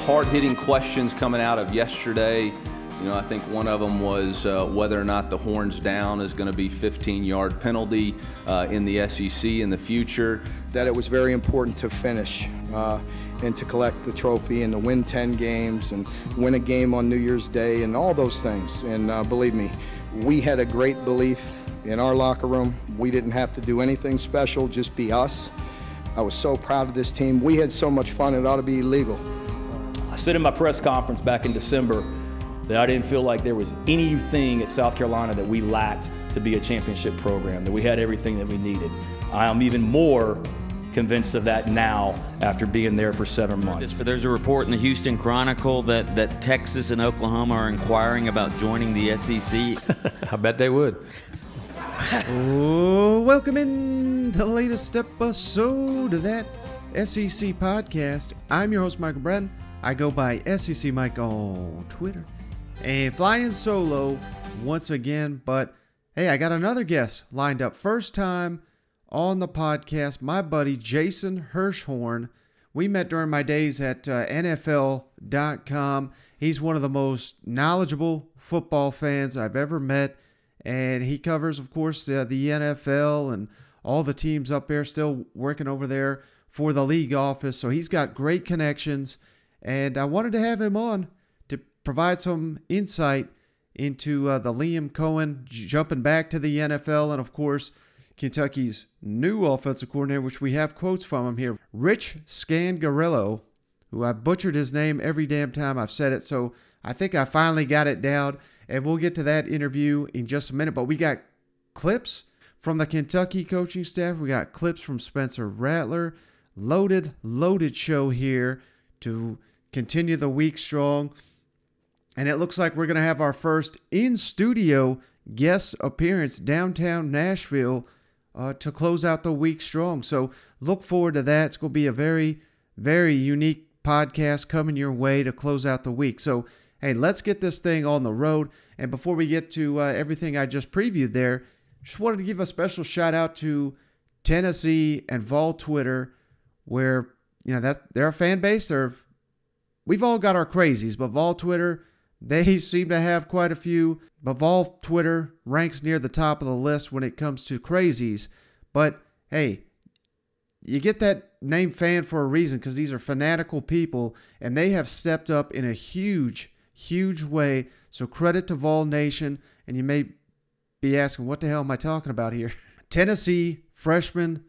hard hitting questions coming out of yesterday. You know, I think one of them was uh, whether or not the horns down is going to be 15 yard penalty uh, in the SEC in the future. That it was very important to finish uh, and to collect the trophy and to win 10 games and win a game on New Year's Day and all those things. And uh, believe me, we had a great belief in our locker room. We didn't have to do anything special, just be us. I was so proud of this team. We had so much fun, it ought to be illegal. I said in my press conference back in December that I didn't feel like there was anything at South Carolina that we lacked to be a championship program, that we had everything that we needed. I am even more convinced of that now after being there for seven months. So There's a report in the Houston Chronicle that, that Texas and Oklahoma are inquiring about joining the SEC. I bet they would. oh, welcome in the latest episode of that SEC podcast. I'm your host, Michael Bratton. I go by SEC Mike on Twitter. And flying solo once again, but hey, I got another guest lined up. First time on the podcast, my buddy Jason Hirschhorn. We met during my days at uh, NFL.com. He's one of the most knowledgeable football fans I've ever met, and he covers, of course, uh, the NFL and all the teams up there, still working over there for the league office. So he's got great connections, and I wanted to have him on to provide some insight into uh, the Liam Coen jumping back to the NFL, and of course, Kentucky's new offensive coordinator, which we have quotes from him here, Rich Scangarello, who I butchered his name every damn time I've said it. So I think I finally got it down, and we'll get to that interview in just a minute. But we got clips from the Kentucky coaching staff. We got clips from Spencer Rattler. Loaded, loaded show here to continue the week strong. And it looks like we're going to have our first in studio guest appearance downtown Nashville uh, to close out the week strong. So look forward to that. It's going to be a very, very unique podcast coming your way to close out the week. So, hey, let's get this thing on the road. And before we get to uh, everything I just previewed there, just wanted to give a special shout out to Tennessee and Vol Twitter, where you know that they're a fan base. They're we've all got our crazies, but Vol Twitter they seem to have quite a few. But Vol Twitter ranks near the top of the list when it comes to crazies. But hey, you get that name fan for a reason because these are fanatical people and they have stepped up in a huge, huge way. So credit to Vol Nation. And you may be asking, what the hell am I talking about here? Tennessee freshman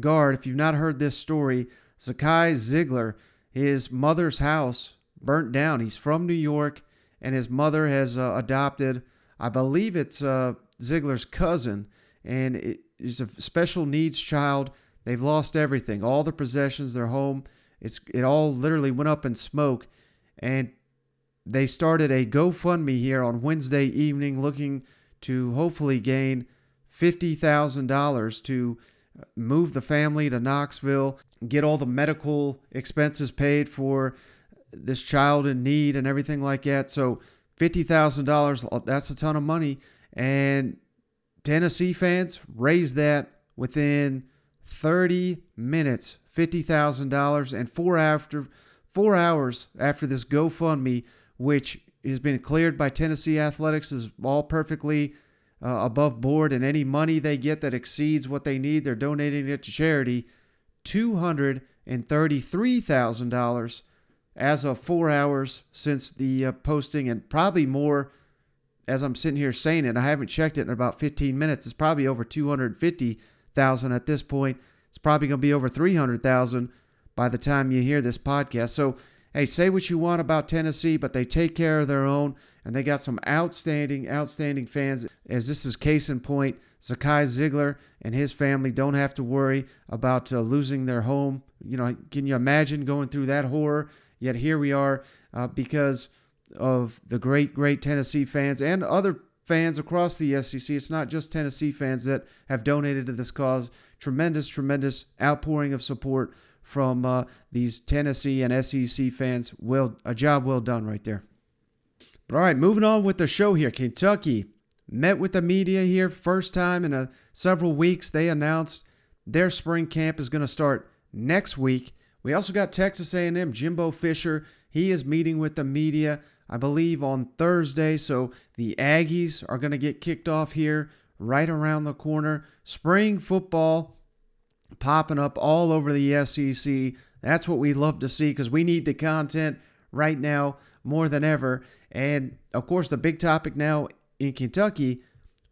guard, if you've not heard this story, Zakai Zeigler, his mother's house burnt down. He's from New York and his mother has uh, adopted, I believe it's uh, Zeigler's cousin, and he's a special needs child. They've lost everything, all the possessions, their home. It's it all literally went up in smoke, and they started a GoFundMe here on Wednesday evening, looking to hopefully gain fifty thousand dollars to move the family to Knoxville, get all the medical expenses paid for this child in need and everything like that. So $50,000, uh, that's a ton of money. And Tennessee fans raised that within 30 minutes, $50,000 and four after 4 hours after this GoFundMe which has been cleared by Tennessee Athletics is all perfectly uh, above board and any money they get that exceeds what they need, they're donating it to charity. $233,000 as of four hours since the uh, posting, and probably more as I'm sitting here saying it. I haven't checked it in about 15 minutes. It's probably over 250,000 at this point. It's probably going to be over 300,000 by the time you hear this podcast. So, hey, say what you want about Tennessee, but they take care of their own, and they got some outstanding, outstanding fans. As this is case in point, Zakai Zeigler and his family don't have to worry about uh, losing their home. You know, can you imagine going through that horror Yet here we are uh, because of the great, great Tennessee fans and other fans across the SEC. It's not just Tennessee fans that have donated to this cause. Tremendous, tremendous outpouring of support from uh, these Tennessee and SEC fans. Well, a job well done right there. All right, moving on with the show here. Kentucky met with the media here first time in a, several weeks. They announced their spring camp is going to start next week. We also got Texas A&M Jimbo Fisher. He is meeting with the media, I believe, on Thursday. So the Aggies are going to get kicked off here right around the corner. Spring football popping up all over the SEC. That's what we love to see because we need the content right now more than ever. And of course, the big topic now in Kentucky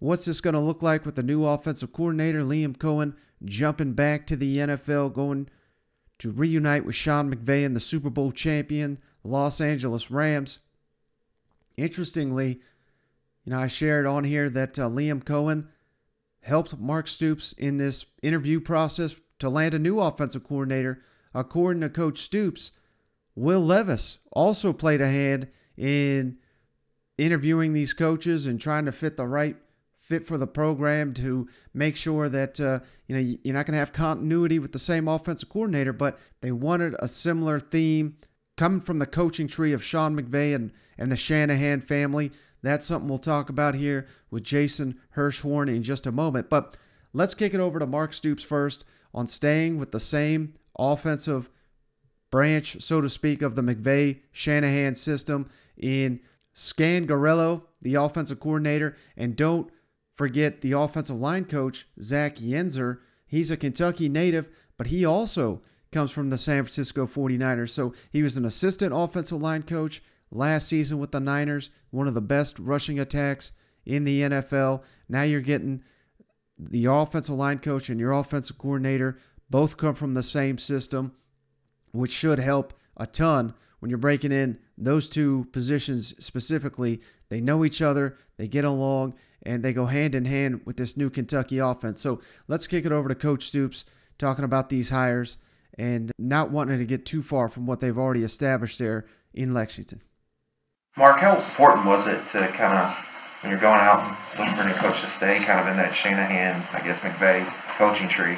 what's this going to look like with the new offensive coordinator, Liam Coen, jumping back to the NFL, going to reunite with Sean McVay and the Super Bowl champion, Los Angeles Rams. Interestingly, you know, I shared on here that uh, Liam Coen helped Mark Stoops in this interview process to land a new offensive coordinator. According to Coach Stoops, Will Levis also played a hand in interviewing these coaches and trying to fit the right fit for the program to make sure that uh, you know you're not going to have continuity with the same offensive coordinator, but they wanted a similar theme coming from the coaching tree of Sean McVay and, and the Shanahan family. That's something we'll talk about here with Jason Hirschhorn in just a moment. But let's kick it over to Mark Stoops first on staying with the same offensive branch, so to speak, of the McVay Shanahan system in Scangarello, the offensive coordinator, and don't forget the offensive line coach, Zach Yenser. He's a Kentucky native, but he also comes from the San Francisco 49ers. So he was an assistant offensive line coach last season with the Niners, one of the best rushing attacks in the NFL. Now you're getting the offensive line coach and your offensive coordinator both come from the same system, which should help a ton when you're breaking in those two positions specifically. They know each other, they get along, and they go hand in hand with this new Kentucky offense. So let's kick it over to Coach Stoops talking about these hires and not wanting to get too far from what they've already established there in Lexington. Mark, how important was it to kind of, when you're going out looking for a new coach to stay kind of in that Shanahan, I guess, McVay coaching tree?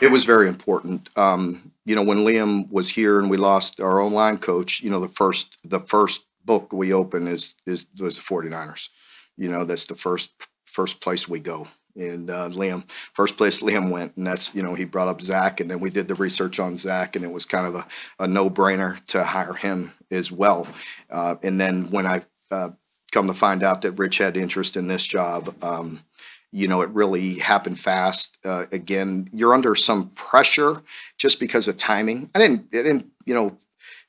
It was very important. Um, you know, when Liam was here and we lost our own line coach, you know, the first the first book we open is is was the 49ers you know that's the first first place we go and uh, Liam, first place Liam went, and that's you know he brought up Zach, and then we did the research on Zach, and it was kind of a, a no brainer to hire him as well. Uh, and then when I uh, come to find out that Rich had interest in this job, um, you know it really happened fast. Uh, again, you're under some pressure just because of timing. I didn't, I didn't, you know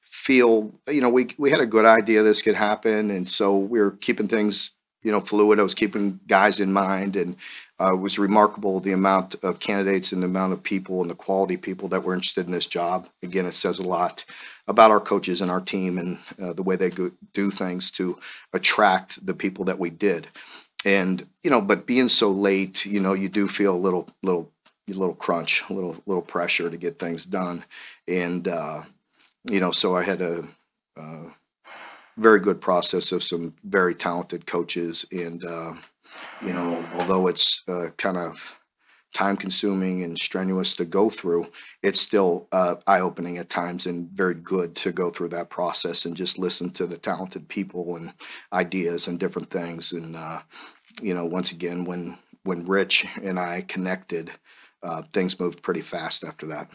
feel you know we we had a good idea this could happen and so we are keeping things you know, fluid. I was keeping guys in mind, and uh, it was remarkable the amount of candidates and the amount of people and the quality people that were interested in this job. Again, it says a lot about our coaches and our team and uh, the way they go, do things to attract the people that we did. And you know, but being so late, you know, you do feel a little, little, a little crunch, a little, little pressure to get things done. And uh, you know, so I had a, uh, very good process of some very talented coaches. And, uh, you know, although it's uh, kind of time consuming and strenuous to go through, it's still uh, eye opening at times and very good to go through that process and just listen to the talented people and ideas and different things. And, uh, you know, once again, when, when Rich and I connected, uh, things moved pretty fast after that.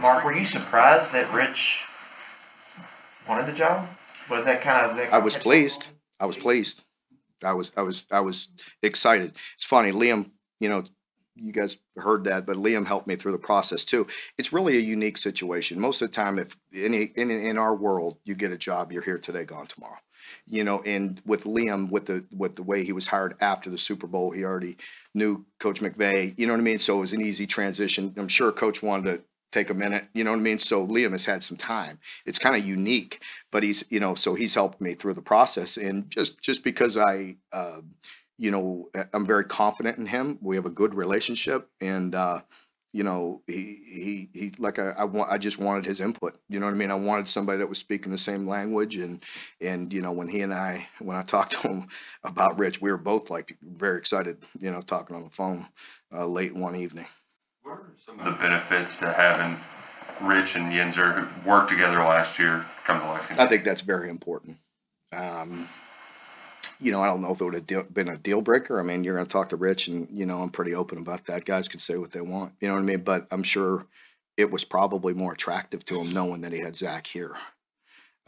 Mark, were you surprised that Rich wanted the job? Was that kind of? That I was pleased. I was pleased. I was I was I was excited. It's funny, Liam. You know, you guys heard that, but Liam helped me through the process too. It's really a unique situation. Most of the time, if any in in our world, you get a job, you're here today, gone tomorrow. You know, and with Liam, with the with the way he was hired after the Super Bowl, he already knew Coach McVay. You know what I mean? So it was an easy transition. I'm sure Coach wanted to take a minute. You know what I mean? So Liam has had some time. It's kind of unique, but he's you know so he's helped me through the process, and just just because I. Uh, you know, I'm very confident in him. We have a good relationship, and uh, you know, he he he like I, I want I just wanted his input. You know what I mean? I wanted somebody that was speaking the same language, and and you know, when he and I when I talked to him about Rich, we were both like very excited. You know, talking on the phone uh, late one evening. What are some of the benefits to having Rich and Yenser who worked together last year come to Lexington? I think that's very important. Um, you know, I don't know if it would have been a deal breaker. I mean, you're going to talk to Rich, and you know, I'm pretty open about that. Guys can say what they want. You know what I mean? But I'm sure it was probably more attractive to him knowing that he had Zach here.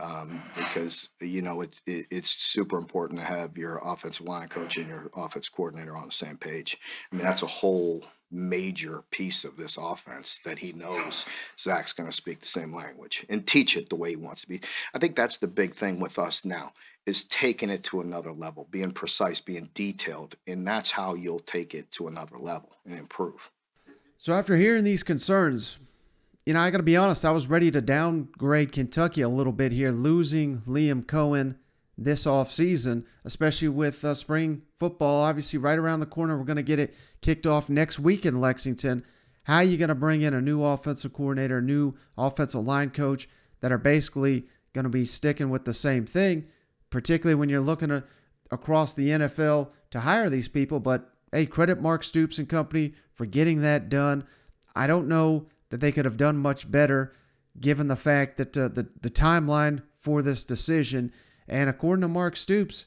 um, because you know it's it, it's super important to have your offensive line coach and your offense coordinator on the same page. I mean that's a whole major piece of this offense that he knows Zach's going to speak the same language and teach it the way he wants to be. I think that's the big thing with us now is taking it to another level, being precise, being detailed, and that's how you'll take it to another level and improve. So after hearing these concerns, you know, I got to be honest, I was ready to downgrade Kentucky a little bit here, losing Liam Coen this off season, especially with uh, spring football obviously right around the corner. We're going to get it kicked off next week in Lexington. How are you going to bring in a new offensive coordinator, a new offensive line coach that are basically going to be sticking with the same thing, particularly when you're looking across the NFL to hire these people? But hey, credit Mark Stoops and company for getting that done. I don't know that they could have done much better given the fact that uh, the, the timeline for this decision and according to Mark Stoops,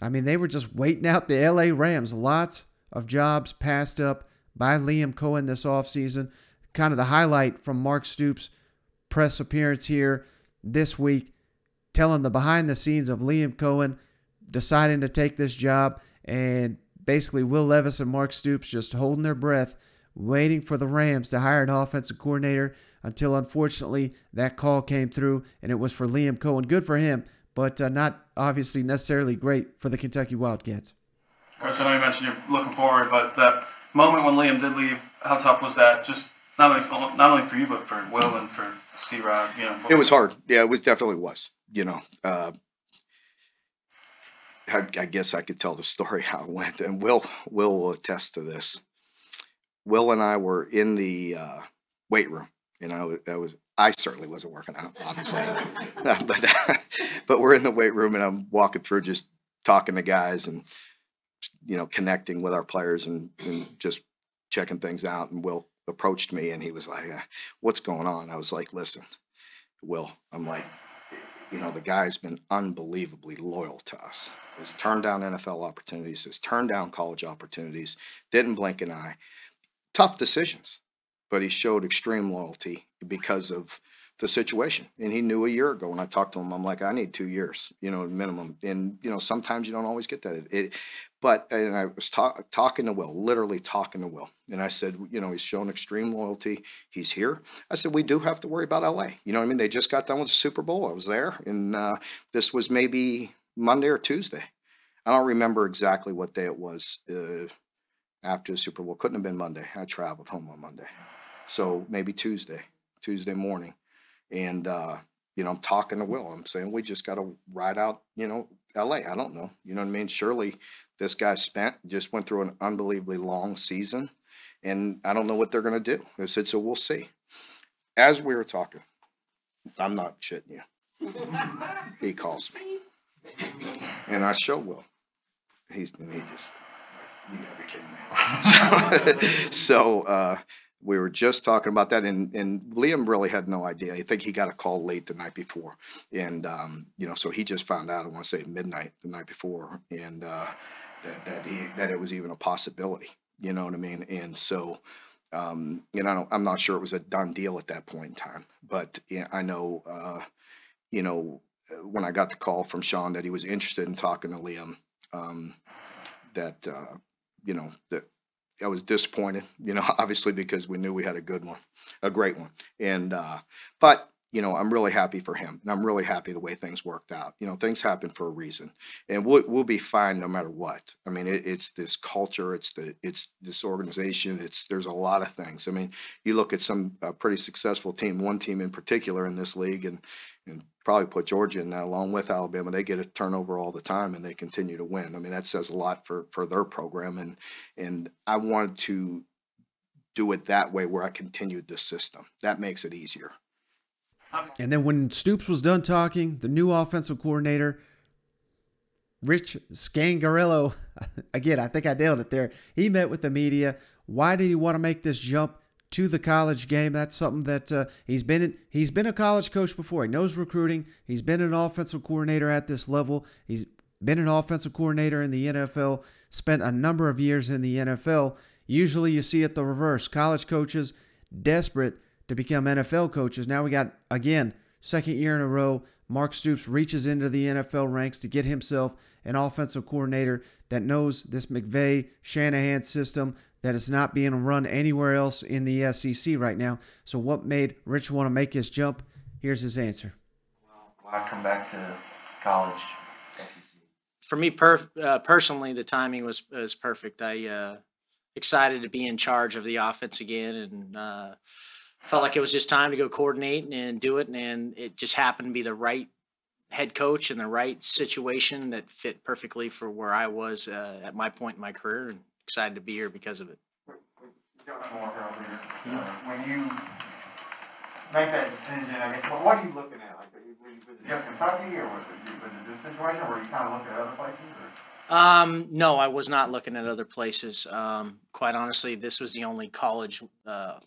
I mean, they were just waiting out the LA Rams. Lots of jobs passed up by Liam Coen this offseason. Kind of the highlight from Mark Stoops' press appearance here this week, telling the behind the scenes of Liam Coen deciding to take this job and basically Will Levis and Mark Stoops just holding their breath, waiting for the Rams to hire an offensive coordinator until unfortunately that call came through and it was for Liam Coen. Good for him but uh, not obviously necessarily great for the Kentucky Wildcats. Coach, I know you mentioned you're looking forward, but that moment when Liam did leave, how tough was that? Just not only for, not only for you, but for Will and for C. Rod. You know, it was hard. Yeah, it was definitely was. You know, uh, I, I, guess I could tell the story how it went, and Will Will will attest to this. Will and I were in the uh, weight room. You know, that was I certainly wasn't working out, obviously, but but we're in the weight room and I'm walking through just talking to guys and you know connecting with our players and, and just checking things out. And Will approached me and he was like, uh, "What's going on?" I was like, "Listen, Will, I'm like, you know, the guy's been unbelievably loyal to us. Has turned down NFL opportunities, has turned down college opportunities, didn't blink an eye. Tough decisions." But he showed extreme loyalty because of the situation. And he knew a year ago when I talked to him, I'm like, I need two years, you know, minimum. And you know, sometimes you don't always get that. It, but and I was ta- talking to Will, literally talking to Will, and I said, you know, he's shown extreme loyalty. He's here. I said, we do have to worry about LA. You know what I mean? They just got done with the Super Bowl. I was there, and uh, this was maybe Monday or Tuesday. I don't remember exactly what day it was uh, after the Super Bowl. Couldn't have been Monday. I traveled home on Monday. So maybe Tuesday, Tuesday morning. And, uh, you know, I'm talking to Will. I'm saying we just got to ride out, you know, LA. I don't know. You know what I mean? Surely this guy spent, just went through an unbelievably long season. And I don't know what they're going to do. I said, so we'll see. As we were talking, I'm not shitting you. he calls me. And I show Will. He's, he just, you gotta be kidding me. so, so uh, we were just talking about that, and, and Liam really had no idea. I think he got a call late the night before, and um, you know, so he just found out. I want to say midnight the night before, and uh, that, that he that it was even a possibility. You know what I mean? And so, um, you know, I'm not sure it was a done deal at that point in time, but I know, uh, you know, when I got the call from Sean that he was interested in talking to Liam, um, that uh, you know that I was disappointed, you know, obviously because we knew we had a good one, a great one. And, uh, but, you know, I'm really happy for him and I'm really happy the way things worked out. You know, things happen for a reason and we'll, we'll be fine no matter what. I mean, it, it's this culture, it's the, it's this organization, it's, there's a lot of things. I mean, you look at some uh, pretty successful team, one team in particular in this league and, and probably put Georgia in that along with Alabama. They get a turnover all the time and they continue to win. I mean, that says a lot for for their program. And and I wanted to do it that way where I continued the system. That makes it easier. And then when Stoops was done talking, the new offensive coordinator, Rich Scangarello, again, I think I nailed it there. He met with the media. Why did he want to make this jump? To the college game. That's something that uh, he's been in, he's been a college coach before. He knows recruiting. He's been an offensive coordinator at this level. He's been an offensive coordinator in the NFL. Spent a number of years in the NFL. Usually, you see it the reverse. College coaches desperate to become NFL coaches. Now we got again second year in a row, Mark Stoops reaches into the NFL ranks to get himself an offensive coordinator that knows this McVay Shanahan system that is not being run anywhere else in the SEC right now. So, what made Rich want to make his jump? Here's his answer. Well, why come back to college? SEC? For me, per, uh, personally, the timing was was perfect. I uh, excited to be in charge of the offense again, and uh, felt like it was just time to go coordinate and do it. And it just happened to be the right head coach and the right situation that fit perfectly for where I was uh, at my point in my career, and excited to be here because of it. Josh Moore earlier, uh, when you make that decision, I guess, what, what are you looking at? Like, was it just Kentucky, or was it, was it this situation, or were you kind of looking at other places? Or? Um, no, I was not looking at other places. Um, quite honestly, this was the only college uh,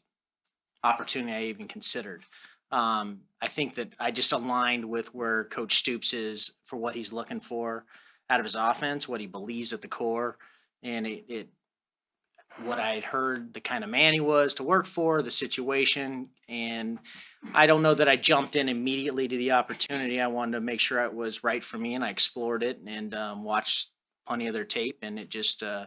opportunity I even considered. Um, I think that I just aligned with where Coach Stoops is for what he's looking for out of his offense, what he believes at the core, and it, it what I had heard the kind of man he was to work for, the situation, and I don't know that I jumped in immediately to the opportunity. I wanted to make sure it was right for me, and I explored it and um, watched plenty of their tape, and it just uh,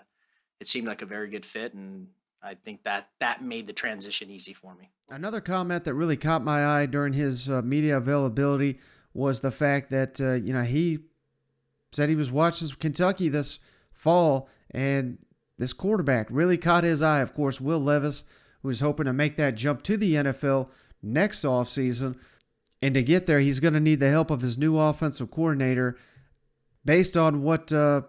it seemed like a very good fit, and I think that that made the transition easy for me. Another comment that really caught my eye during his uh, media availability was the fact that uh, you know he said he was watching Kentucky this fall, and this quarterback really caught his eye. Of course, Will Levis, who is hoping to make that jump to the NFL next offseason. And to get there, he's going to need the help of his new offensive coordinator. Based on what uh,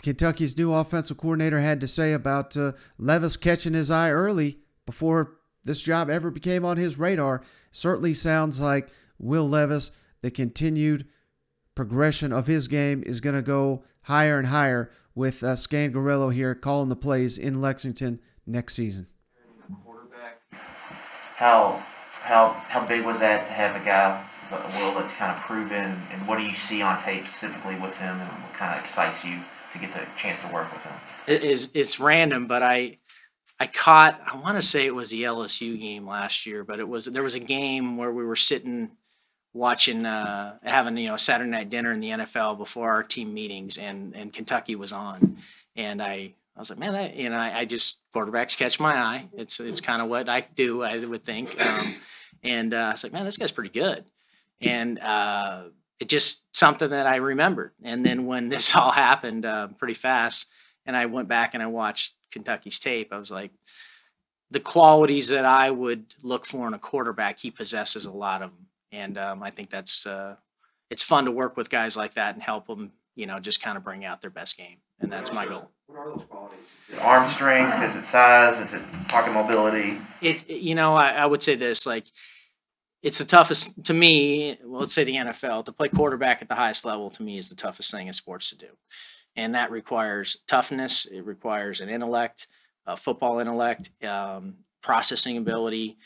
Kentucky's new offensive coordinator had to say about uh, Levis catching his eye early before this job ever became on his radar, certainly sounds like Will Levis, the continued progression of his game is going to go higher and higher with uh, Scangarello here calling the plays in Lexington next season. How how how big was that to have a guy like Will that's kind of proven, and what do you see on tape specifically with him, and what kind of excites you to get the chance to work with him? It is it's random, but I I caught I want to say it was the LSU game last year, but it was there was a game where we were sitting watching uh, having you know Saturday night dinner in the NFL before our team meetings, and and Kentucky was on, and I I was like, man, that you know I, I just quarterbacks catch my eye. It's it's kind of what I do, I would think, um, and uh, I was like, man, this guy's pretty good, and uh, it just something that I remembered. And then when this all happened uh, pretty fast, and I went back and I watched Kentucky's tape, I was like. The qualities that I would look for in a quarterback, he possesses a lot of them and um, I think that's uh, it's fun to work with guys like that and help them, you know, just kind of bring out their best game, and that's my goal. What are those qualities? Is it arm strength? Is it size? Is it pocket mobility? It's you know, I, I would say this like it's the toughest to me. Well, let's say the NFL to play quarterback at the highest level to me is the toughest thing in sports to do, and that requires toughness. It requires an intellect, a football intellect, um, processing ability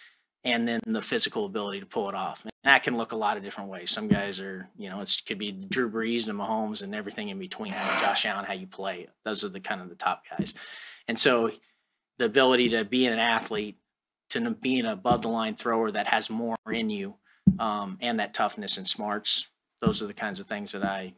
and then the physical ability to pull it off. That can look a lot of different ways. Some guys are, you know, it could be Drew Brees and Mahomes and everything in between. Josh Allen, how you play. Those are the kind of the top guys. And so the ability to be an athlete, to be an above the line thrower that has more in you, um, and that toughness and smarts. Those are the kinds of things that I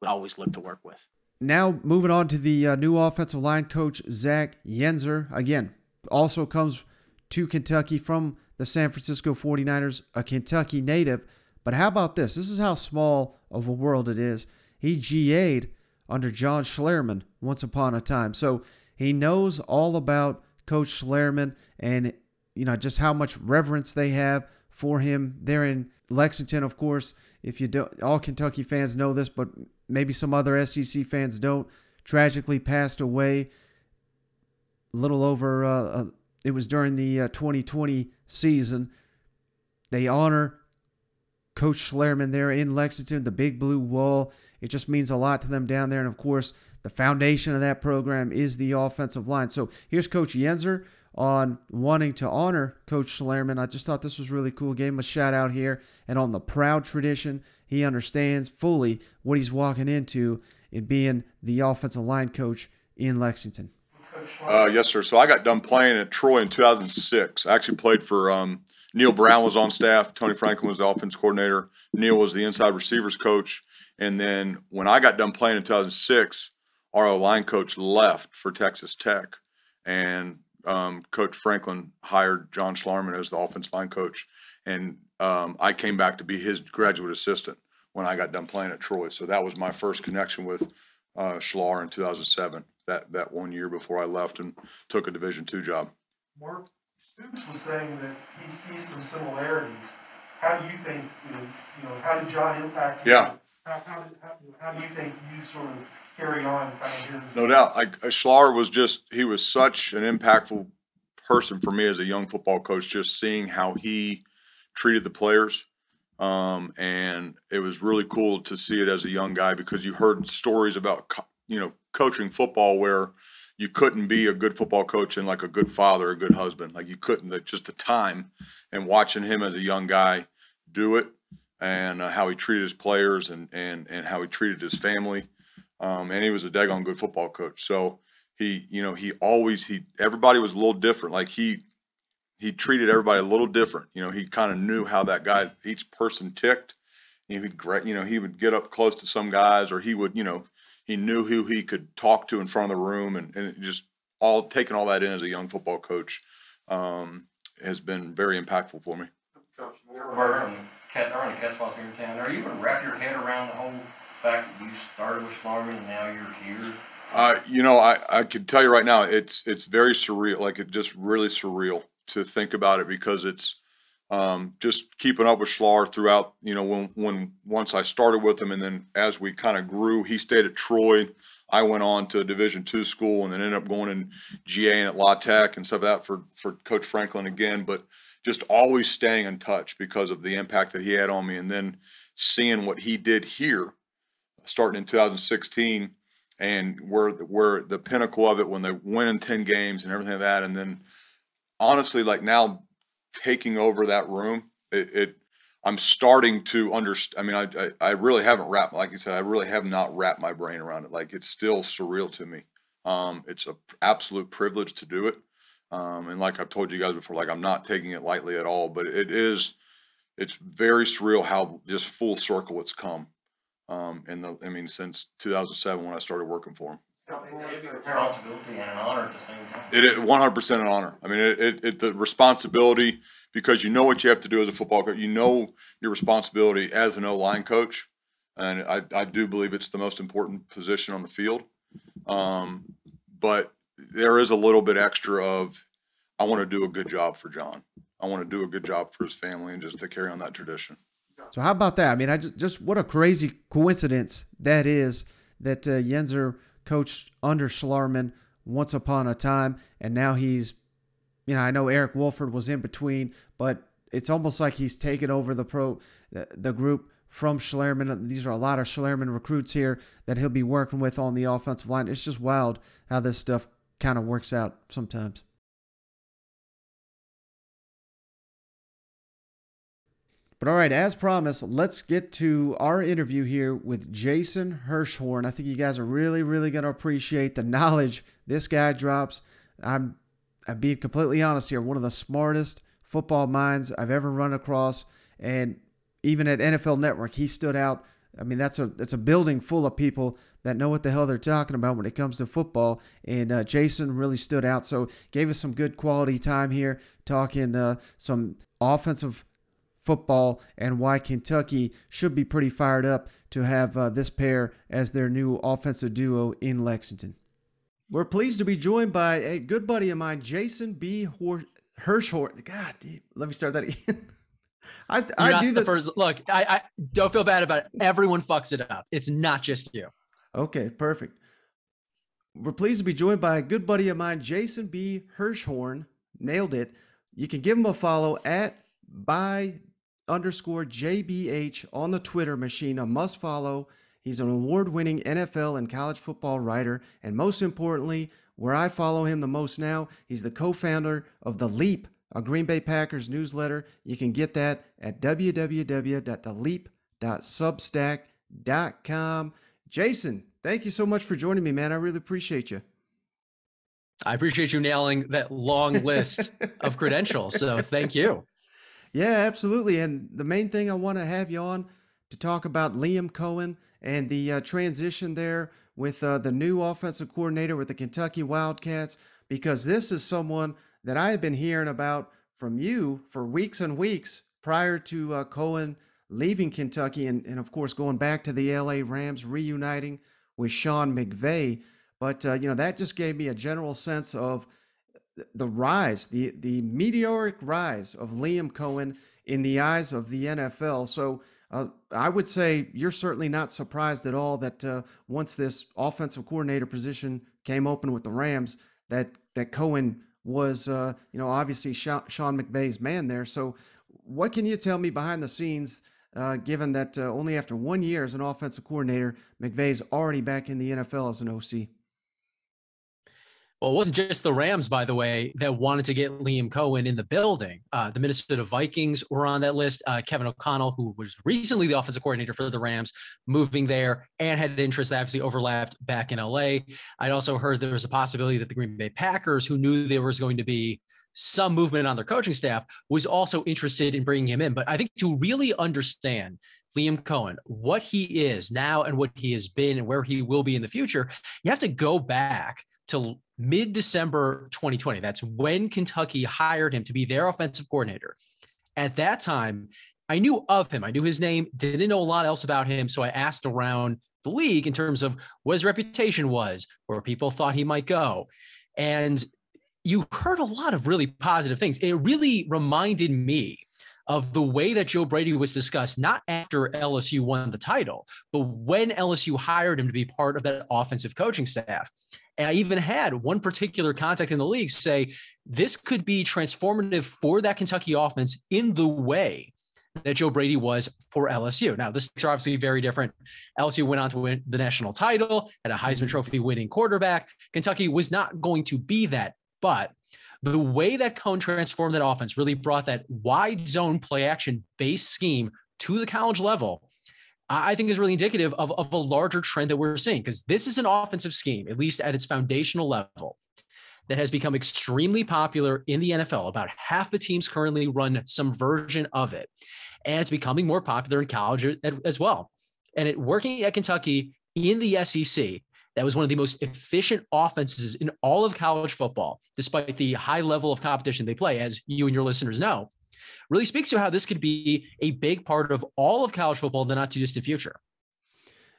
would always look to work with. Now moving on to the uh, new offensive line coach Zach Yenser. Again, also comes to Kentucky from the San Francisco 49ers, a Kentucky native. But how about this? This is how small of a world it is. He GA'd under John Schlarman once upon a time. So he knows all about Coach Schlarman and you know just how much reverence they have for him. They're in Lexington, of course. If you don't, all Kentucky fans know this, but maybe some other SEC fans don't. Tragically passed away a little over uh, it was during the uh, 2020 season. They honor Coach Schlarman there in Lexington, the Big Blue Wall. It just means a lot to them down there. And of course, the foundation of that program is the offensive line. So here's Coach Yenser on wanting to honor Coach Schlarman. I just thought this was really cool. Gave him a shout out here. And on the proud tradition, he understands fully what he's walking into in being the offensive line coach in Lexington. Uh, yes, sir. So I got done playing at Troy in 2006. I actually played for um, Neil Brown was on staff. Tony Franklin was the offense coordinator. Neil was the inside receivers coach. And then when I got done playing in 2006, our line coach left for Texas Tech, and um, Coach Franklin hired John Schlarman as the offense line coach, and um, I came back to be his graduate assistant when I got done playing at Troy. So that was my first connection with uh, Schlar in 2007. That that one year before I left and took a Division two job. Mark Stoops was saying that he sees some similarities. How do you think? You know, you know how did John impact you? Yeah. How, how, did, how, how do you think you sort of carry on kind of his? No doubt. I, Schlar was just, he was such an impactful person for me as a young football coach, just seeing how he treated the players. Um, and it was really cool to see it as a young guy because you heard stories about, you know, coaching football where you couldn't be a good football coach and like a good father, a good husband. Like you couldn't, just the time and watching him as a young guy do it and uh, how he treated his players and, and, and how he treated his family. Um, and he was a daggone good football coach. So he, you know, he always, he, everybody was a little different. Like he, he treated everybody a little different. You know, he kind of knew how that guy, each person ticked. He would, you know, he would get up close to some guys or he would, you know, he knew who he could talk to in front of the room and, and just all taking all that in as a young football coach um, has been very impactful for me. Coach, Burton, Cat, I run a catch balls here in town. Are you going to wrap your head around the whole fact that you started with Schlarman and now you're here? Uh, you know, I, I can tell you right now, it's it's very surreal. Like it just really surreal to think about it because it's um, just keeping up with Schlar throughout. You know, when when once I started with him, and then as we kind of grew, he stayed at Troy. I went on to a Division two school, and then ended up going in GA and at La Tech and stuff like that for for Coach Franklin again. But just always staying in touch because of the impact that he had on me, and then seeing what he did here, starting in 2016, and where where the pinnacle of it when they win in 10 games and everything like that, and then honestly, like now taking over that room, it, it I'm starting to understand. I mean, I, I, I really haven't wrapped, like you said, I really have not wrapped my brain around it. Like it's still surreal to me. Um, it's an absolute privilege to do it. Um, and like I've told you guys before, like I'm not taking it lightly at all, but it is, it's very surreal how just full circle it's come. Um, in the, I mean, since 2007 when I started working for him. Responsibility and an honor at the same time. It is 100% an honor. I mean, it, it, it, the responsibility because you know what you have to do as a football coach. You know your responsibility as an O line coach, and I, I do believe it's the most important position on the field. Um, but there is a little bit extra of I want to do a good job for John. I want to do a good job for his family and just to carry on that tradition. So how about that? I mean, I just just what a crazy coincidence that is that uh, Yenser coached under Schlarman once upon a time, and now he's, you know, I know Eric Wolford was in between, but it's almost like he's taken over the pro the, group from Schlarman. These are a lot of Schlarman recruits here that he'll be working with on the offensive line. It's just wild how this stuff kind of works out sometimes. But all right, as promised, let's get to our interview here with Jason Hirschhorn. I think you guys are really, really going to appreciate the knowledge this guy drops. I'm, I'm being completely honest here. One of the smartest football minds I've ever run across, and even at NFL Network, he stood out. I mean, that's a that's a building full of people that know what the hell they're talking about when it comes to football. And uh, Jason really stood out. So gave us some good quality time here talking uh, some offensive football and why Kentucky should be pretty fired up to have uh, this pair as their new offensive duo in Lexington. We're pleased to be joined by a good buddy of mine, Jason B. Hor- Hirschhorn. God, let me start that again. I, I do this. First, look, I, I don't feel bad about it. Everyone fucks it up. It's not just you. Okay, perfect. We're pleased to be joined by a good buddy of mine, Jason B. Hirschhorn. Nailed it. You can give him a follow at by underscore JBH on the Twitter machine, a must follow. He's an award winning NFL and college football writer. And most importantly, where I follow him the most now, he's the co founder of The Leap, a Green Bay Packers newsletter. You can get that at www.theleap.substack.com. Jason, thank you so much for joining me, man. I really appreciate you. I appreciate you nailing that long list of credentials. So thank you. Yeah, absolutely. And the main thing I want to have you on to talk about Liam Coen and the uh, transition there with uh, the new offensive coordinator with the Kentucky Wildcats, because this is someone that I have been hearing about from you for weeks and weeks prior to uh, Coen leaving Kentucky and, and, of course, going back to the LA Rams, reuniting with Sean McVay. But, uh, you know, that just gave me a general sense of the rise, the, the meteoric rise of Liam Coen in the eyes of the NFL. So, uh, I would say you're certainly not surprised at all that uh, once this offensive coordinator position came open with the Rams, that that Coen was, uh, you know, obviously Sean McVay's man there. So, what can you tell me behind the scenes, uh, given that uh, only after one year as an offensive coordinator, McVay's already back in the NFL as an OC? Well, it wasn't just the Rams, by the way, that wanted to get Liam Coen in the building. Uh, the Minnesota Vikings were on that list. Uh, Kevin O'Connell, who was recently the offensive coordinator for the Rams, moving there and had interest that obviously overlapped back in LA. I'd also heard there was a possibility that the Green Bay Packers, who knew there was going to be some movement on their coaching staff, was also interested in bringing him in. But I think to really understand Liam Coen, what he is now and what he has been and where he will be in the future, you have to go back to mid December 2020. That's when Kentucky hired him to be their offensive coordinator. At that time, I knew of him. I knew his name, didn't know a lot else about him. So I asked around the league in terms of what his reputation was, where people thought he might go. And you heard a lot of really positive things. It really reminded me of the way that Joe Brady was discussed, not after LSU won the title, but when LSU hired him to be part of that offensive coaching staff. And I even had one particular contact in the league say this could be transformative for that Kentucky offense in the way that Joe Brady was for LSU. Now, this is obviously very different. LSU went on to win the national title, had a Heisman mm-hmm. Trophy winning quarterback. Kentucky was not going to be that, but the way that Coen transformed that offense really brought that wide zone play action based scheme to the college level I think is really indicative of, of a larger trend that we're seeing because this is an offensive scheme, at least at its foundational level, that has become extremely popular in the NFL. About half the teams currently run some version of it, and it's becoming more popular in college as well. And it working at Kentucky in the SEC, that was one of the most efficient offenses in all of college football, despite the high level of competition they play, as you and your listeners know really speaks to how this could be a big part of all of college football in the not too distant future.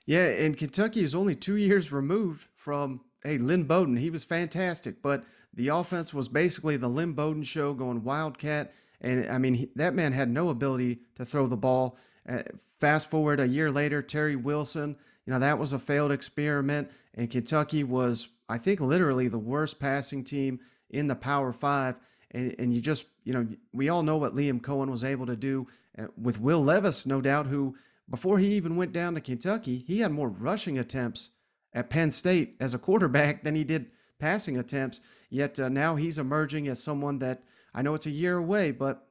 Yeah, and Kentucky is only two years removed from hey Lynn Bowden. He was fantastic, but the offense was basically the Lynn Bowden show going wildcat. And I mean, he, that man had no ability to throw the ball. Uh, fast forward a year later, Terry Wilson, you know, that was a failed experiment. And Kentucky was, I think, literally the worst passing team in the Power Five and, and you just you know we all know what Liam Coen was able to do uh, with Will Levis, no doubt, who before he even went down to Kentucky, he had more rushing attempts at Penn State as a quarterback than he did passing attempts. Yet uh, now he's emerging as someone that I know it's a year away, but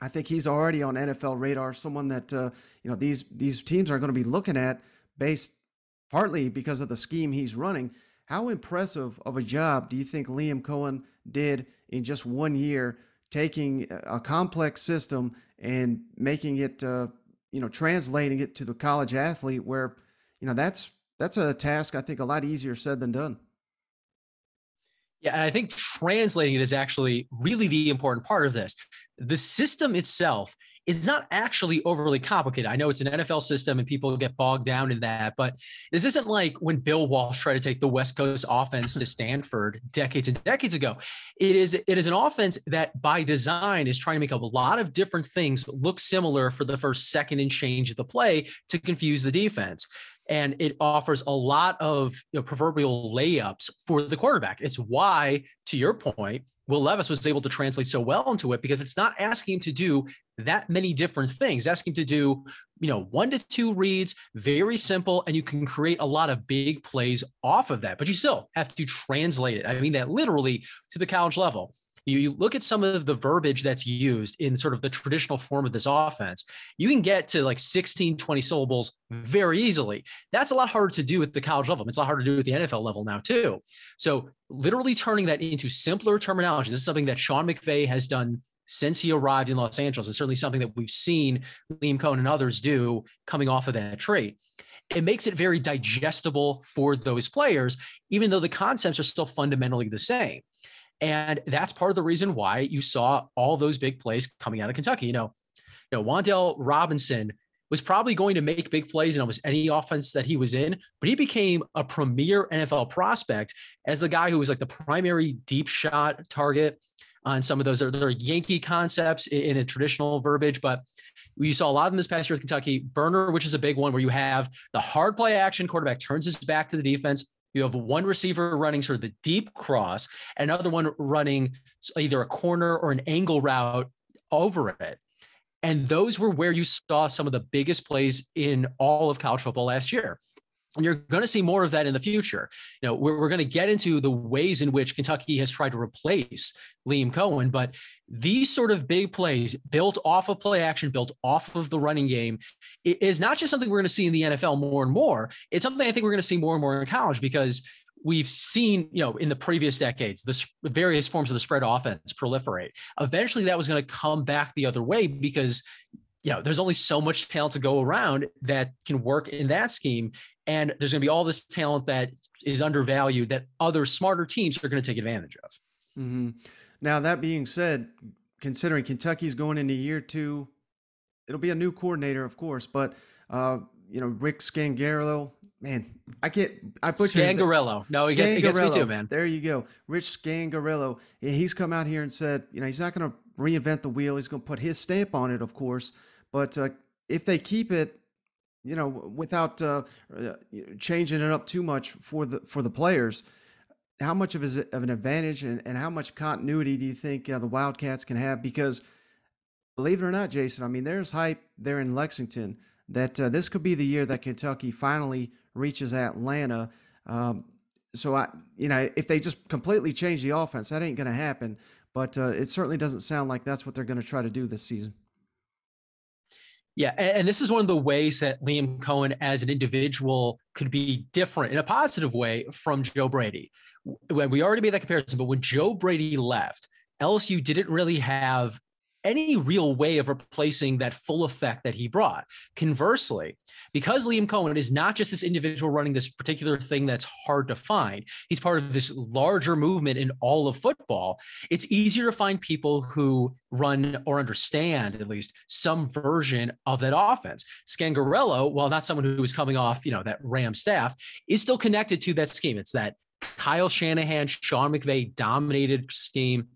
I think he's already on NFL radar. Someone that uh, you know these these teams are going to be looking at based partly because of the scheme he's running. How impressive of a job do you think Liam Coen did in just one year, taking a complex system and making it, uh, you know, translating it to the college athlete, where you know that's that's a task I think a lot easier said than done. Yeah, and I think translating it is actually really the important part of this. The system itself is not actually overly complicated. I know it's an NFL system and people get bogged down in that, but this isn't like when Bill Walsh tried to take the West Coast offense to Stanford decades and decades ago. It is it is an offense that by design is trying to make a lot of different things look similar for the first second and change of the play to confuse the defense and it offers a lot of you know, proverbial layups for the quarterback. It's why, to your point, Will Levis was able to translate so well into it because it's not asking him to do that many different things. Asking him to do, you know, one to two reads, very simple, and you can create a lot of big plays off of that. But you still have to translate it. I mean that literally to the college level. You, you look at some of the verbiage that's used in sort of the traditional form of this offense, you can get to like 16, 20 syllables very easily. That's a lot harder to do at the college level. It's a lot harder to do at the NFL level now, too. So, literally turning that into simpler terminology. This is something that Sean McVay has done since he arrived in Los Angeles. It's certainly something that we've seen Liam Coen and others do coming off of that trade. It makes it very digestible for those players, even though the concepts are still fundamentally the same. And that's part of the reason why you saw all those big plays coming out of Kentucky. You know, you know, Wan'Dale Robinson was probably going to make big plays in almost any offense that he was in, but he became a premier NFL prospect as the guy who was like the primary deep shot target on some of those. They're, Yankee concepts in a traditional verbiage, but you saw a lot of them this past year with Kentucky. Burner, which is a big one, where you have the hard play action quarterback turns his back to the defense. You have one receiver running sort of the deep cross, another one running either a corner or an angle route over it. And those were where you saw some of the biggest plays in all of college football last year. And you're going to see more of that in the future. You know, we're, we're going to get into the ways in which Kentucky has tried to replace Liam Coen, but these sort of big plays built off of play action, built off of the running game, is not just something we're going to see in the NFL more and more. It's something I think we're going to see more and more in college because we've seen, you know, in the previous decades, the various forms of the spread offense proliferate. Eventually, that was going to come back the other way because, you know, there's only so much talent to go around that can work in that scheme. And there's going to be all this talent that is undervalued that other smarter teams are going to take advantage of. Mm-hmm. Now, that being said, considering Kentucky's going into year two, it'll be a new coordinator, of course, but, uh, you know, Rick Scangarello, man, I can't. I put Scangarello. No, he gets, he gets me too, man. There you go, Rich Scangarello. He's come out here and said, you know, he's not going to reinvent the wheel. He's going to put his stamp on it, of course. But uh, if they keep it, you know, without uh, uh changing it up too much for the for the players, how much of is of an advantage and, and how much continuity do you think uh, the Wildcats can have? Because believe it or not, Jason, I mean, there's hype there in Lexington that uh, this could be the year that Kentucky finally reaches Atlanta. Um, so I, you know, if they just completely change the offense, that ain't going to happen. But uh, it certainly doesn't sound like that's what they're going to try to do this season. Yeah, and this is one of the ways that Liam Coen as an individual could be different in a positive way from Joe Brady. When we already made that comparison, but when Joe Brady left, LSU didn't really have any real way of replacing that full effect that he brought. Conversely, because Liam Coen is not just this individual running this particular thing that's hard to find, he's part of this larger movement in all of football. It's easier to find people who run or understand at least some version of that offense. Scangarello, while not someone who was coming off, you know, that Ram staff, is still connected to that scheme. It's that Kyle Shanahan, Sean McVay dominated scheme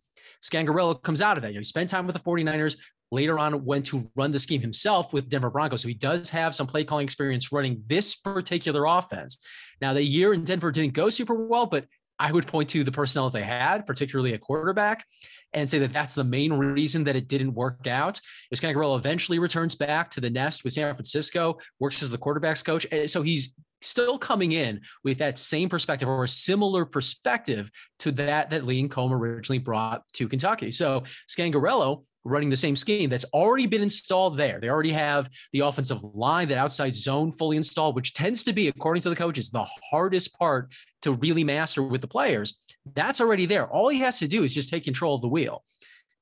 Scangarello comes out of that. You know, he spent time with the 49ers, later on went to run the scheme himself with Denver Broncos. So he does have some play calling experience running this particular offense. Now, the year in Denver didn't go super well, but I would point to the personnel that they had, particularly a quarterback, and say that that's the main reason that it didn't work out. Scangarello eventually returns back to the nest with San Francisco, works as the quarterback's coach. Eh, so he's still coming in with that same perspective or a similar perspective to that that Liam Coen originally brought to Kentucky. So Scangarello running the same scheme that's already been installed there. They already have the offensive line, that outside zone fully installed, which tends to be, according to the coaches, the hardest part to really master with the players. That's already there. All he has to do is just take control of the wheel.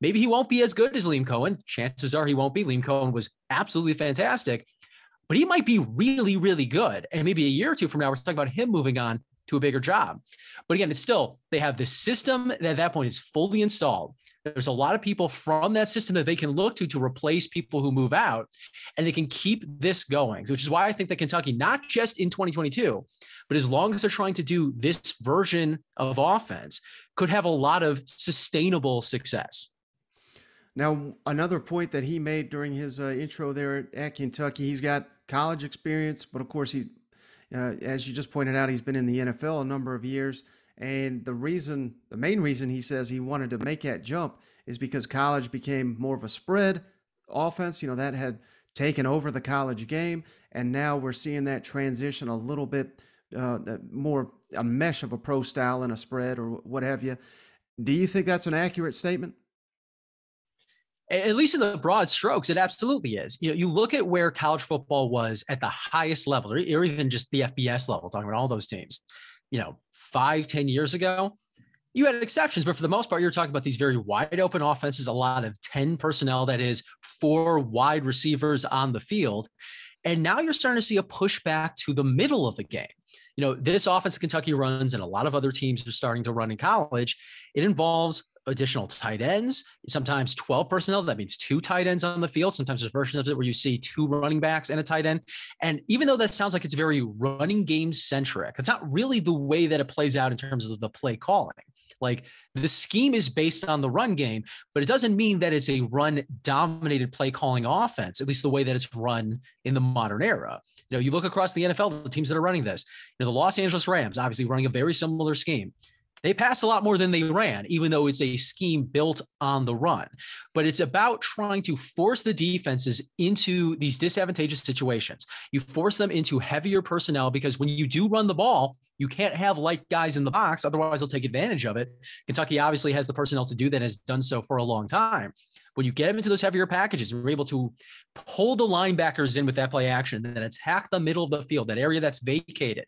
Maybe he won't be as good as Liam Coen. Chances are he won't be. Liam Coen was absolutely fantastic but he might be really, really good. And maybe a year or two from now, we're talking about him moving on to a bigger job. But again, it's still, they have this system that at that point is fully installed. There's a lot of people from that system that they can look to to replace people who move out, and they can keep this going, which is why I think that Kentucky, not just in 2022, but as long as they're trying to do this version of offense, could have a lot of sustainable success. Now, another point that he made during his uh, intro there at Kentucky, he's got college experience, but of course, he, uh, as you just pointed out, he's been in the NFL a number of years. And the reason, the main reason he says he wanted to make that jump is because college became more of a spread offense. You know, that had taken over the college game. And now we're seeing that transition a little bit uh, more a mesh of a pro style and a spread or what have you. Do you think that's an accurate statement? At least in the broad strokes, it absolutely is. You know, you look at where college football was at the highest level, or, even just the FBS level, talking about all those teams, you know, five, ten years ago, you had exceptions, but for the most part, you're talking about these very wide open offenses, a lot of 10 personnel, that is, four wide receivers on the field. And now you're starting to see a pushback to the middle of the game. You know, this offense Kentucky runs and a lot of other teams are starting to run in college. It involves additional tight ends, sometimes 12 personnel. That means two tight ends on the field. Sometimes there's versions of it where you see two running backs and a tight end. And even though that sounds like it's very running game centric, it's not really the way that it plays out in terms of the play calling. Like the scheme is based on the run game, but it doesn't mean that it's a run dominated play calling offense, at least the way that it's run in the modern era. You know, you look across the NFL, the teams that are running this, you know, the Los Angeles Rams, obviously running a very similar scheme. They pass a lot more than they ran, even though it's a scheme built on the run. But it's about trying to force the defenses into these disadvantageous situations. You force them into heavier personnel because when you do run the ball, you can't have light guys in the box. Otherwise, they'll take advantage of it. Kentucky obviously has the personnel to do that, and has done so for a long time. When you get them into those heavier packages, we're able to pull the linebackers in with that play action, then attack the middle of the field, that area that's vacated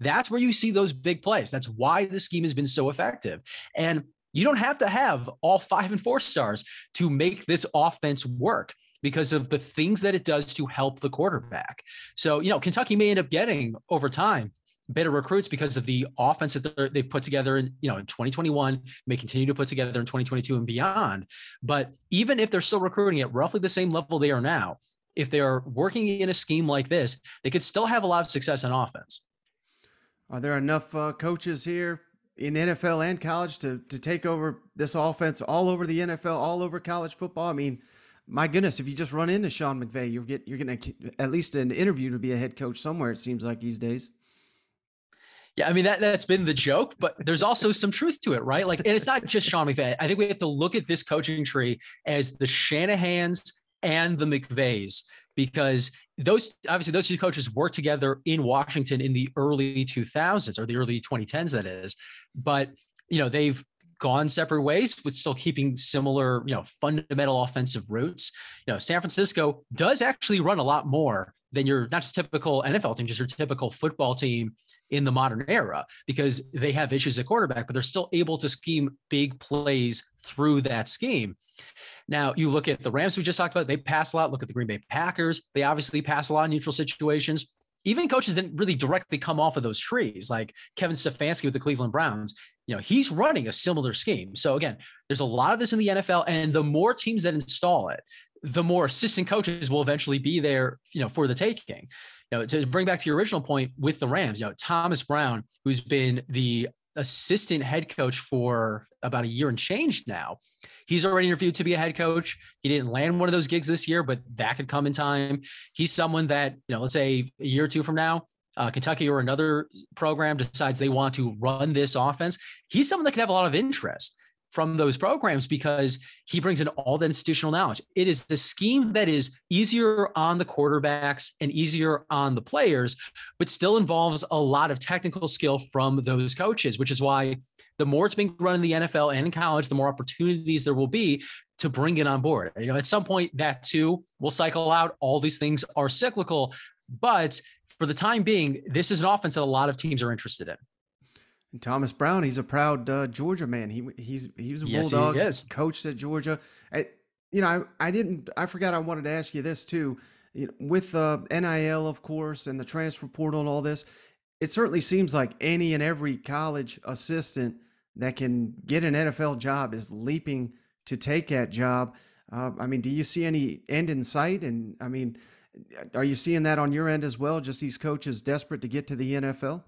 that's where you see those big plays. That's why the scheme has been so effective. And you don't have to have all five and four stars to make this offense work because of the things that it does to help the quarterback. So, you know, Kentucky may end up getting over time better recruits because of the offense that they've put together in, you know, in 2021, may continue to put together in 2022 and beyond. But even if they're still recruiting at roughly the same level they are now, if they are working in a scheme like this, they could still have a lot of success in offense. Are there enough uh, coaches here in NFL and college to to take over this offense all over the NFL, all over college football? I mean, my goodness, if you just run into Sean McVay, you're get you're going to at least an interview to be a head coach somewhere. It seems like these days. Yeah, I mean that that's been the joke, but there's also some truth to it, right? Like, and it's not just Sean McVay. I think we have to look at this coaching tree as the Shanahans and the McVays because those obviously those two coaches worked together in Washington in the early 2000s or the early 2010s that is. But you know they've gone separate ways with still keeping similar you know fundamental offensive roots. You know San Francisco does actually run a lot more than your not just typical NFL team just your typical football team in the modern era because they have issues at quarterback but they're still able to scheme big plays through that scheme now, you look at the Rams we just talked about, they pass a lot. Look at the Green Bay Packers. They obviously pass a lot in neutral situations. Even coaches didn't really directly come off of those trees, like Kevin Stefanski with the Cleveland Browns. You know, he's running a similar scheme. So again, there's a lot of this in the NFL, and the more teams that install it, the more assistant coaches will eventually be there, you know, for the taking. You know, to bring back to your original point with the Rams, you know, Thomas Brown, who's been the assistant head coach for about a year and change now. He's already interviewed to be a head coach. He didn't land one of those gigs this year, but that could come in time. He's someone that, you know, let's say a year or two from now, uh, Kentucky or another program decides they want to run this offense. He's someone that can have a lot of interest from those programs because he brings in all the institutional knowledge. It is the scheme that is easier on the quarterbacks and easier on the players, but still involves a lot of technical skill from those coaches, which is why the more it's being run in the NFL and in college, the more opportunities there will be to bring it on board. You know, at some point that too will cycle out. All these things are cyclical, but for the time being, this is an offense that a lot of teams are interested in. And Thomas Brown, he's a proud uh, Georgia man. He he's he was a yes, bulldog, he coached at Georgia. I, you know, I, I didn't I forgot I wanted to ask you this too. You know, with uh, NIL, of course, and the transfer portal and all this, it certainly seems like any and every college assistant that can get an NFL job is leaping to take that job. Uh, I mean, do you see any end in sight? And I mean, are you seeing that on your end as well? Just these coaches desperate to get to the NFL?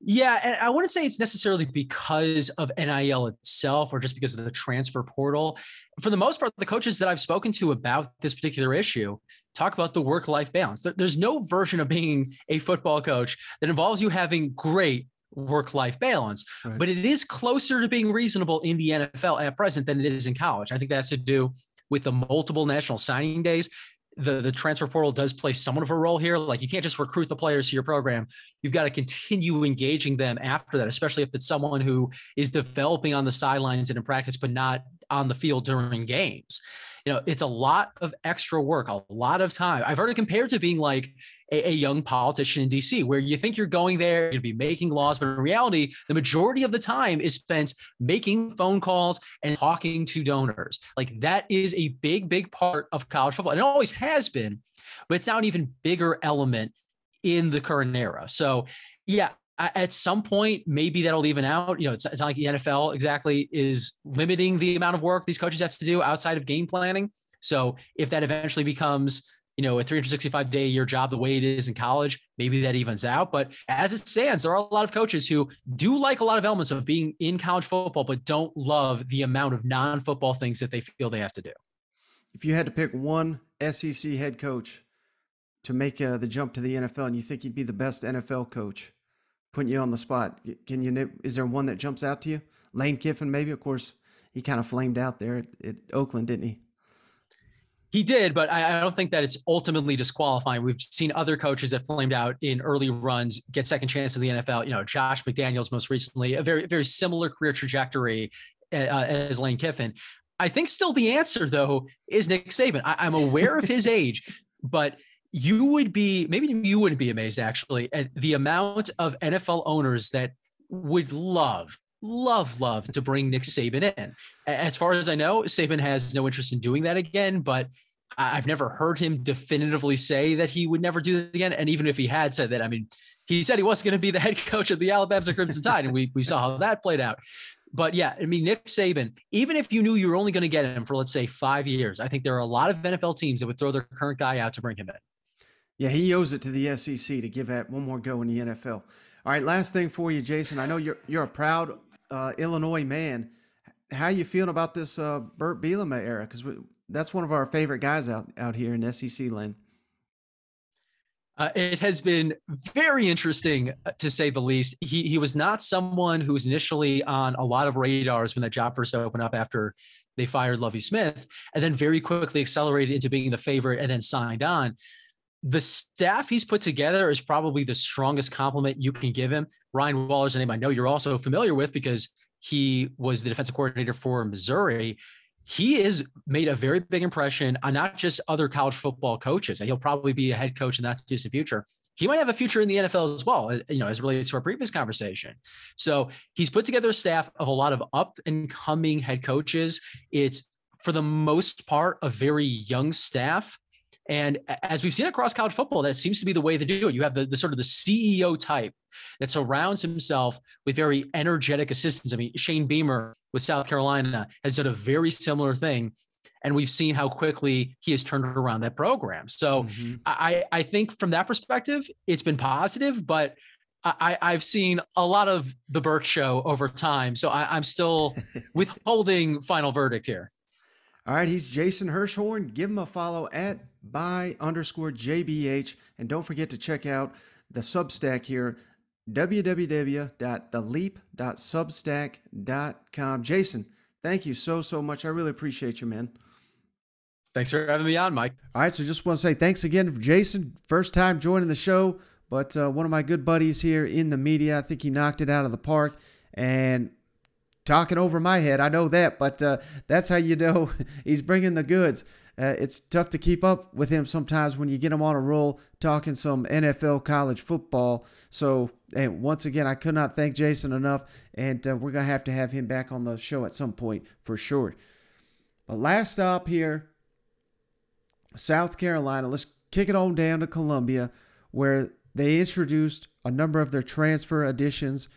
Yeah, and I wouldn't say it's necessarily because of NIL itself or just because of the transfer portal. For the most part, the coaches that I've spoken to about this particular issue talk about the work life balance. There's no version of being a football coach that involves you having great work life balance, right. but it is closer to being reasonable in the NFL at present than it is in college. I think that has to do with the multiple national signing days the the transfer portal does play somewhat of a role here. Like you can't just recruit the players to your program. You've got to continue engaging them after that, especially if it's someone who is developing on the sidelines and in practice, but not on the field during games. You know, it's a lot of extra work, a lot of time. I've heard it compared to being like a, a young politician in DC, where you think you're going there, you're going to be making laws, but in reality, the majority of the time is spent making phone calls and talking to donors. Like that is a big, big part of college football. And it always has been, but it's now an even bigger element in the current era. So, yeah, at some point, maybe that'll even out. You know, it's, it's not like the NFL exactly is limiting the amount of work these coaches have to do outside of game planning. So if that eventually becomes, you know, a 365 day a year job the way it is in college, maybe that evens out. But as it stands, there are a lot of coaches who do like a lot of elements of being in college football, but don't love the amount of non football things that they feel they have to do. If you had to pick one SEC head coach to make uh, the jump to the NFL and you think he'd be the best NFL coach, putting you on the spot. Can you? Is there one that jumps out to you? Lane Kiffin, maybe. Of course, he kind of flamed out there at, at Oakland, didn't he? He did, but I, I, don't think that it's ultimately disqualifying. We've seen other coaches that flamed out in early runs get second chance in the NFL. You know, Josh McDaniels most recently, a very very similar career trajectory uh, as Lane Kiffin. I think still the answer though is Nick Saban. I, I'm aware of his age, but you would be maybe you wouldn't be amazed actually at the amount of NFL owners that would love love love to bring Nick Saban in. As far as I know, Saban has no interest in doing that again, but I've never heard him definitively say that he would never do that again. And even if he had said that, I mean, he said he was going to be the head coach of the Alabama Crimson Tide, and we we saw how that played out. But yeah, I mean, Nick Saban, even if you knew you were only going to get him for let's say five years, I think there are a lot of NFL teams that would throw their current guy out to bring him in. Yeah, he owes it to the SEC to give that one more go in the NFL. All right, last thing for you, Jason. I know you're you're a proud uh, Illinois man. How you feeling about this uh, Bret Bielema era? Because that's one of our favorite guys out out here in SEC land. Uh, it has been very interesting uh, to say the least. He he was not someone who was initially on a lot of radars when that job first opened up after they fired Lovie Smith, and then very quickly accelerated into being the favorite and then signed on the staff he's put together is probably the strongest compliment you can give him. Ryan Walters a name I know you're also familiar with because he was the defensive coordinator for Missouri. He has made a very big impression on not just other college football coaches. He'll probably be a head coach in that distant future. He might have a future in the NFL as well, uh, you know, as relates to our previous conversation. So he's put together a staff of a lot of up and coming head coaches. It's for the most part a very young staff and as we've seen across college football, that seems to be the way to do it. You have the, the sort of the CEO type that surrounds himself with very energetic assistants. I mean, Shane Beamer with South Carolina has done a very similar thing. And we've seen how quickly he has turned around that program. So mm-hmm. I, I think from that perspective, it's been positive, but I, I've seen a lot of the Bret show over time. So I, I'm still withholding final verdict here. All right, he's Jason Hirschhorn. Give him a follow at by underscore JBH. And don't forget to check out the Substack here, www.theleap.substack.com. Jason, thank you so, so much. I really appreciate you, man. Thanks for having me on, Mike. All right, so just want to say thanks again for Jason. First time joining the show, but uh, one of my good buddies here in the media. I think he knocked it out of the park. And talking over my head. I know that, but uh, that's how you know he's bringing the goods. Uh, it's tough to keep up with him sometimes when you get him on a roll talking some NFL college football. So, and once again, I could not thank Jason enough, and uh, we're going to have to have him back on the show at some point for sure. But last stop here, South Carolina. Let's kick it on down to Columbia, where they introduced a number of their transfer additions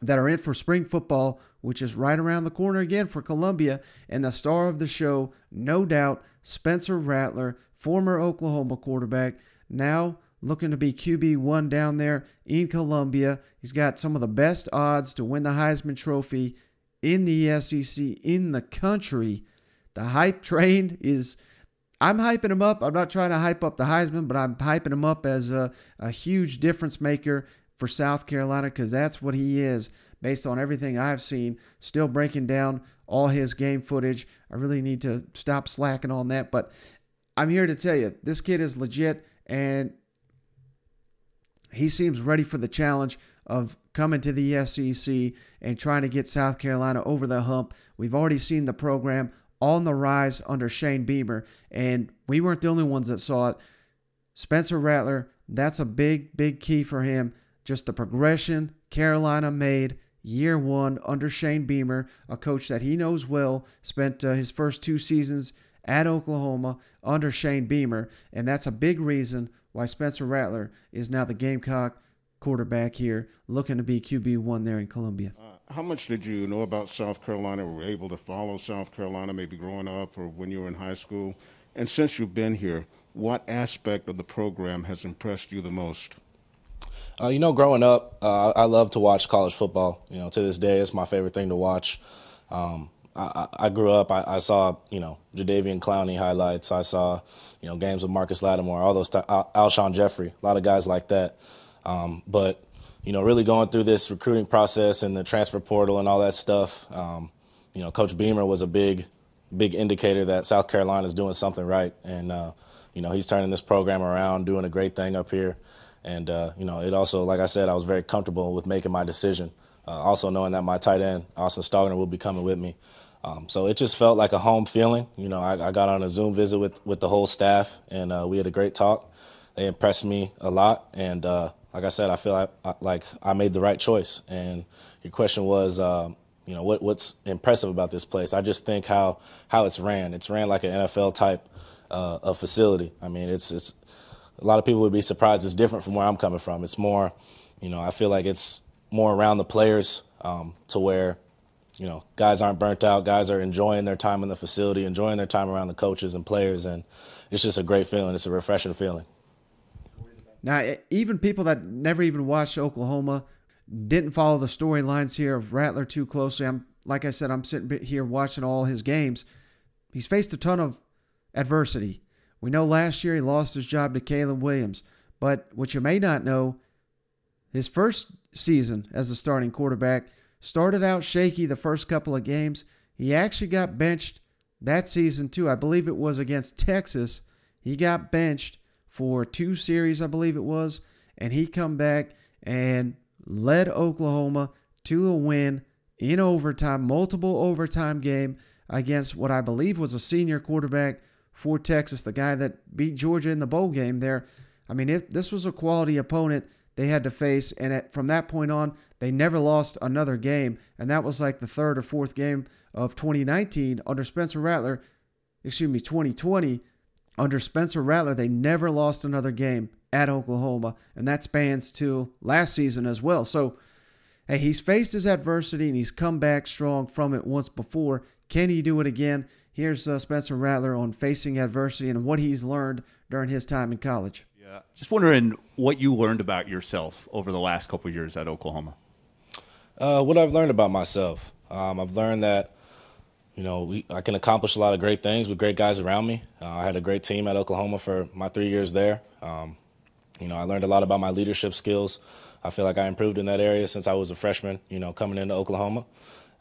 that are in for spring football, which is right around the corner again for Columbia. And the star of the show, no doubt, Spencer Rattler, former Oklahoma quarterback, now looking to be QB1 down there in Columbia. He's got some of the best odds to win the Heisman Trophy in the SEC, in the country. The hype train is. I'm hyping him up. I'm not trying to hype up the Heisman, but I'm hyping him up as a, a huge difference maker for South Carolina because that's what he is based on everything I've seen. Still breaking down all his game footage. I really need to stop slacking on that, but I'm here to tell you this kid is legit and he seems ready for the challenge of coming to the SEC and trying to get South Carolina over the hump. We've already seen the program on the rise under Shane Beamer. And we weren't the only ones that saw it. Spencer Rattler, that's a big, big key for him. Just the progression Carolina made year one under Shane Beamer, a coach that he knows well, spent uh, his first two seasons at Oklahoma under Shane Beamer. And that's a big reason why Spencer Rattler is now the Gamecock quarterback here, looking to be QB1 there in Columbia. Uh, how much did you know about South Carolina? Were able to follow South Carolina maybe growing up or when you were in high school? And since you've been here, what aspect of the program has impressed you the most? Uh, you know, growing up, uh, I love to watch college football. You know, to this day, it's my favorite thing to watch. Um, I, I, grew up, I, I, saw, you know, Jadeveon Clowney highlights. I saw, you know, games with Marcus Lattimore, all those, t- Al- Alshon Jeffery, a lot of guys like that. Um, but, you know, really going through this recruiting process and the transfer portal and all that stuff, um, you know, Coach Beamer was a big, big indicator that South Carolina is doing something right. And, uh, you know, he's turning this program around, doing a great thing up here. And, uh, you know, it also, like I said, I was very comfortable with making my decision. Uh, also knowing that my tight end, Austin Stogner, will be coming with me. Um, so it just felt like a home feeling. You know, I, I, got on a Zoom visit with, with the whole staff, and uh, we had a great talk. They impressed me a lot, and uh, like I said, I feel like, uh, like I made the right choice. And your question was, uh, you know, what, what's impressive about this place? I just think how how it's ran. It's ran like an NFL type uh, of facility. I mean, it's it's a lot of people would be surprised. It's different from where I'm coming from. It's more, you know, I feel like it's more around the players um, to where you know, guys aren't burnt out. Guys are enjoying their time in the facility, enjoying their time around the coaches and players, and it's just a great feeling. It's a refreshing feeling. Now, even people that never even watched Oklahoma didn't follow the storylines here of Rattler too closely. I'm like I said, I'm sitting here watching all his games. He's faced a ton of adversity. We know last year he lost his job to Caleb Williams, but what you may not know, his first season as a starting quarterback Started out shaky the first couple of games. He actually got benched that season, too. I believe it was against Texas. He got benched for two series, I believe it was, and he come back and led Oklahoma to a win in overtime, multiple overtime game against what I believe was a senior quarterback for Texas, the guy that beat Georgia in the bowl game there. I mean, if this was a quality opponent they had to face. And at, from that point on, they never lost another game. And that was like the third or fourth game of 2019 under Spencer Rattler. Excuse me, 2020 under Spencer Rattler. They never lost another game at Oklahoma, and that spans to last season as well. So, hey, he's faced his adversity and he's come back strong from it once before. Can he do it again? Here's uh, Spencer Rattler on facing adversity and what he's learned during his time in college. Yeah, just wondering what you learned about yourself over the last couple years at Oklahoma. Uh, what I've learned about myself, um, I've learned that you know we, I can accomplish a lot of great things with great guys around me. Uh, I had a great team at Oklahoma for my three years there. Um, you know, I learned a lot about my leadership skills. I feel like I improved in that area since I was a freshman. You know, coming into Oklahoma,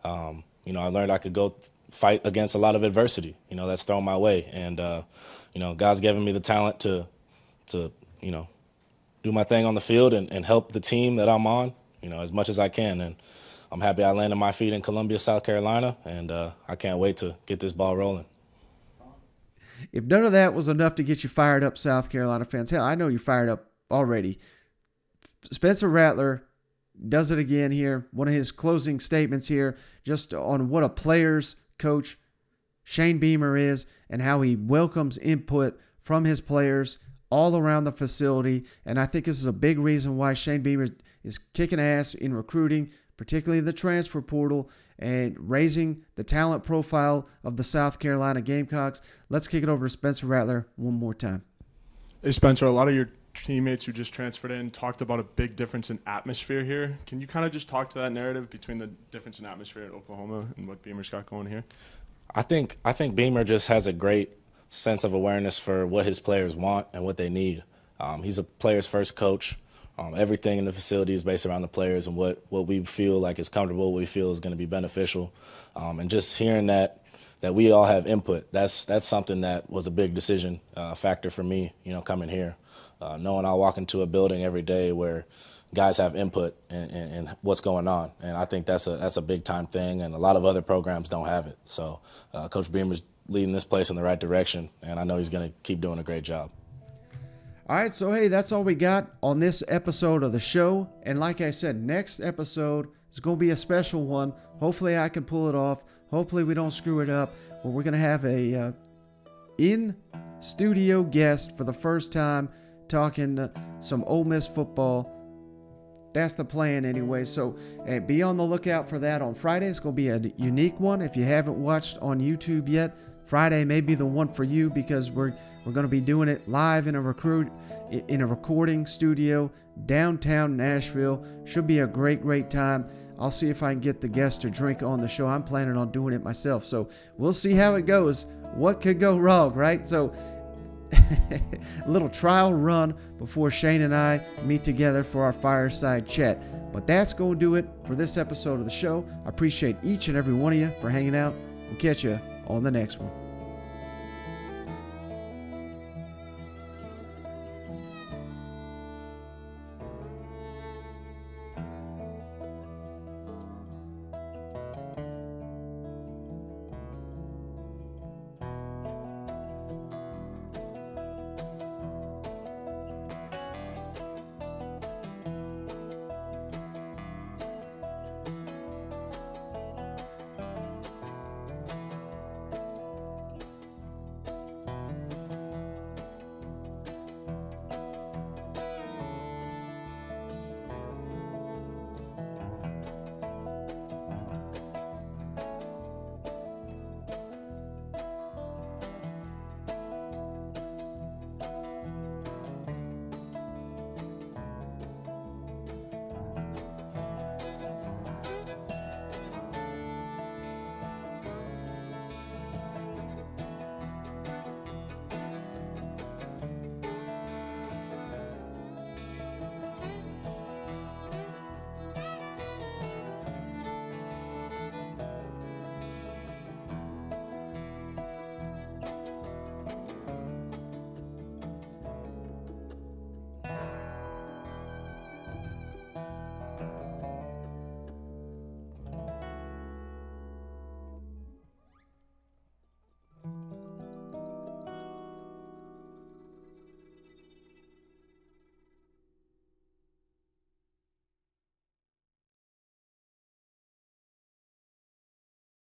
um, you know, I learned I could go fight against a lot of adversity. You know, that's thrown my way, and uh, you know, God's given me the talent to to you know do my thing on the field and, and help the team that I'm on, you know, as much as I can. And I'm happy I landed my feet in Columbia, South Carolina, and uh, I can't wait to get this ball rolling. If none of that was enough to get you fired up, South Carolina fans, hell, I know you're fired up already. Spencer Rattler does it again here. One of his closing statements here, just on what a player's coach Shane Beamer is and how he welcomes input from his players all around the facility. And I think this is a big reason why Shane Beamer is kicking ass in recruiting, particularly the transfer portal, and raising the talent profile of the South Carolina Gamecocks. Let's kick it over to Spencer Rattler one more time. Hey, Spencer, a lot of your teammates who just transferred in talked about a big difference in atmosphere here. Can you kind of just talk to that narrative between the difference in atmosphere at Oklahoma and what Beamer's got going here? I think I think Beamer just has a great sense of awareness for what his players want and what they need. Um, he's a players first coach. Um, everything in the facility is based around the players and what, what we feel like is comfortable, what we feel is going to be beneficial. Um, and just hearing that that we all have input, that's that's something that was a big decision uh, factor for me, you know, coming here. Uh, knowing I walk into a building every day where guys have input in, in, in, what's going on, and I think that's a that's a big time thing, and a lot of other programs don't have it. So, uh, Coach Beamer's leading this place in the right direction, and I know he's going to keep doing a great job. All right, so hey, that's all we got on this episode of the show. And like I said, next episode is going to be a special one. Hopefully, I can pull it off. Hopefully, we don't screw it up. But we're going to have a uh, in studio guest for the first time talking some Ole Miss football. That's the plan anyway. So hey, be on the lookout for that on Friday. It's going to be a unique one. If you haven't watched on YouTube yet, Friday may be the one for you because we're we're going to be doing it live in a recruit in a recording studio downtown Nashville. Should be a great great time. I'll see if I can get the guests to drink on the show. I'm planning on doing it myself. So we'll see how it goes. What could go wrong, right? So a little trial run before Shane and I meet together for our fireside chat. But that's going to do it for this episode of the show. I appreciate each and every one of you for hanging out. We'll catch you on the next one.